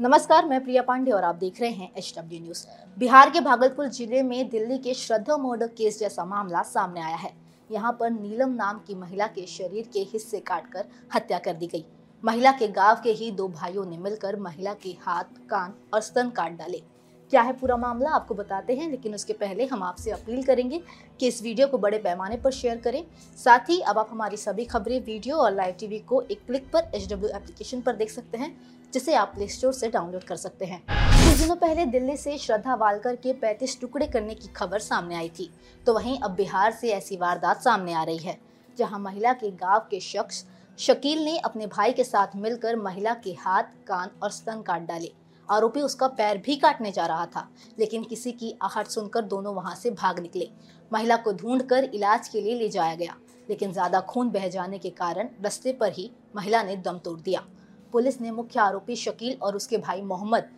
नमस्कार, मैं प्रिया पांडे और आप देख रहे हैं एच डब्ल्यू न्यूज़ बिहार के भागलपुर ज़िले में दिल्ली के श्रद्धा मर्डर केस जैसा मामला सामने आया है। यहाँ पर नीलम नाम की महिला के शरीर के हिस्से काटकर हत्या कर दी गई। महिला के गाँव के ही दो भाइयों ने मिलकर महिला के हाथ, कान और स्तन काट डाले। क्या है पूरा मामला आपको बताते हैं, लेकिन उसके पहले हम आपसे अपील करेंगे कि इस वीडियो को बड़े पैमाने पर शेयर करें। साथ ही अब आप हमारी सभी खबरें वीडियो और लाइव टीवी को एक क्लिक पर एच एप्लीकेशन पर देख सकते हैं, जिसे आप प्ले स्टोर से डाउनलोड कर सकते हैं। कुछ दिनों पहले दिल्ली से श्रद्धा वालकर के 35 टुकड़े करने की खबर सामने आई थी तो वहीं अब बिहार से ऐसी वारदात सामने आ रही है, जहाँ महिला के गाँव के शख्स शकील ने अपने भाई के साथ मिलकर महिला के हाथ, कान और स्तन काट डाले। आरोपी उसका पैर भी काटने जा रहा था, लेकिन किसी की आहट सुनकर दोनों वहाँ से भाग निकले। महिला को ढूंढकर इलाज के लिए ले जाया गया, लेकिन ज़्यादा खून बह जाने के कारण रस्ते पर ही महिला ने दम तोड़ दिया। पुलिस ने मुख्य आरोपी शकील और उसके भाई मोहम्मद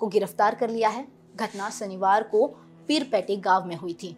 को गिरफ़्तार कर लिया है। घटना शनिवार को पीरपेटे गाँव में हुई थी।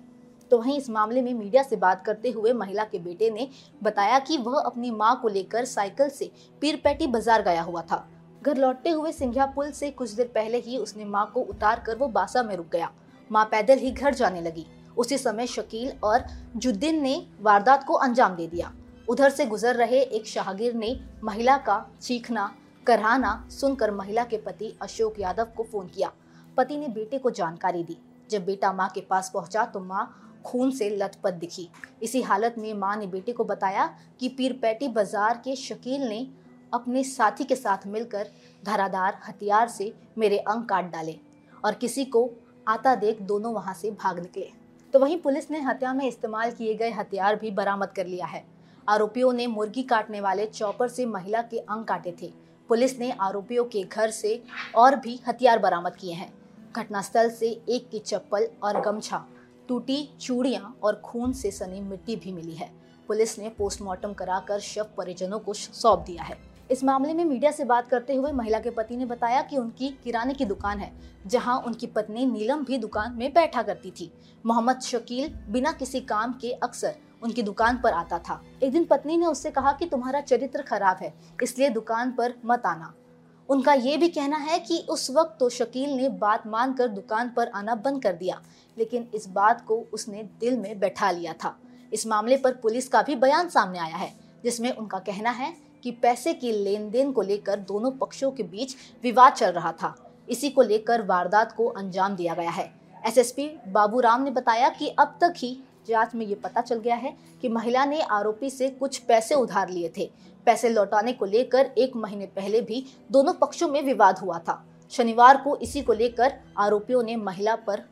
तो वहीं इस मामले में मीडिया से बात करते हुए महिला के बेटे ने बताया कि वह अपनी माँ को लेकर साइकिल से पीरपेटी बाज़ार गया हुआ था। घर लौटते हुए सिंघिया पुल से कुछ देर पहले ही उसने माँ को उतार कर वो बासा में रुक गया। माँ पैदल ही घर जाने लगी। उसी समय शकील और जुद्दीन ने वारदात को अंजाम दे दिया। उधर से गुजर रहे एक शाहगिर ने महिला का चीखना कराहना सुनकर महिला के पति अशोक यादव को फ़ोन किया। पति ने बेटे को जानकारी दी। जब बेटा माँ के पास पहुँचा तो माँ खून से लथपथ दिखी। इसी हालत में माँ ने बेटे को बताया कि पीरपैटी बाज़ार के शकील ने अपने साथी के साथ मिलकर धारादार हथियार से मेरे अंग काट डाले और किसी को आता देख दोनों वहाँ से भाग निकले। तो वहीं पुलिस ने हत्या में इस्तेमाल किए गए हथियार भी बरामद कर लिया है। आरोपियों ने मुर्गी काटने वाले चौपर से महिला के अंग काटे थे। पुलिस ने आरोपियों के घर से और भी हथियार बरामद किए हैं। घटनास्थल से एक की चप्पल और गमछा, टूटी चूड़ियाँ और खून से सनी मिट्टी भी मिली है। पुलिस ने पोस्टमार्टम कराकर शव परिजनों को सौंप दिया है। इस मामले में मीडिया से बात करते हुए महिला के पति ने बताया कि उनकी किराने की दुकान है, जहाँ उनकी पत्नी नीलम भी दुकान में बैठा करती थी। मोहम्मद शकील बिना किसी काम के अक्सर उनकी दुकान पर आता था। एक दिन पत्नी ने उससे कहा कि तुम्हारा चरित्र खराब है, इसलिए दुकान पर मत आना। उनका ये भी कहना है कि उस वक्त तो शकील ने बात मानकर दुकान पर आना बंद कर दिया, लेकिन इस बात को उसने दिल में बैठा लिया था। इस मामले पर पुलिस का भी बयान सामने आया है, जिसमें उनका कहना है कि पैसे की लेन देन को लेकर दोनों पक्षों के बीच विवाद चल रहा था। इसी को लेकर वारदात को अंजाम दिया गया है। एसएसपी बाबूराम ने बताया कि अब तक ही जाँच में ये पता चल गया है कि महिला ने आरोपी से कुछ पैसे उधार लिए थे। पैसे लौटाने को लेकर एक महीने पहले भी दोनों पक्षों में विवाद हुआ था। शनिवार को इसी को लेकर आरोपियों ने महिला पर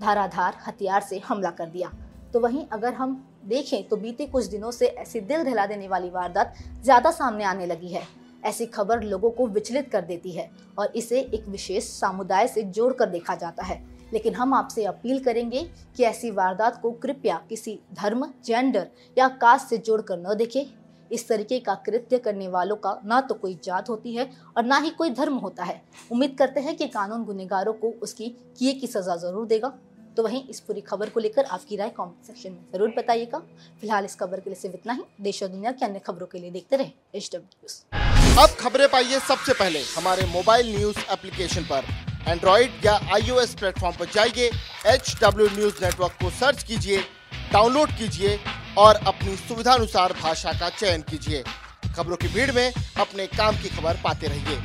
धाराधार हथियार से हमला कर दिया। तो वहीं अगर हम देखें तो बीते कुछ दिनों से ऐसी दिल दहला देने वाली वारदात ज़्यादा सामने आने लगी है। ऐसी खबर लोगों को विचलित कर देती है और इसे एक विशेष समुदाय से जोड़कर देखा जाता है। लेकिन हम आपसे अपील करेंगे कि ऐसी वारदात को कृपया किसी धर्म जेंडर या कास्ट से जोड़कर न देखें। इस तरीके का कृत्य करने वालों का ना तो कोई जात होती है और ना ही कोई धर्म होता है। उम्मीद करते हैं कि कानून गुनेगारों को उसकी किए की सजा ज़रूर देगा। तो वहीं इस पूरी खबर को लेकर आपकी राय कमेंट सेक्शन में ज़रूर बताइएगा। फ़िलहाल इस खबर के लिए सिर्फ़ इतना ही। देश और दुनिया की अन्य खबरों के लिए देखते रहे एच डब्ल्यू अब खबरें पाइए सबसे पहले। हमारे मोबाइल न्यूज़ एप्लीकेशन पर। एंड्रॉइड या आईओएस प्लेटफॉर्म पर जाइए। एच डब्ल्यू न्यूज़ नेटवर्क को सर्च कीजिए डाउनलोड कीजिए और अपनी सुविधानुसार भाषा का चयन कीजिए। खबरों की भीड़ में अपने काम की खबर पाते रहिए।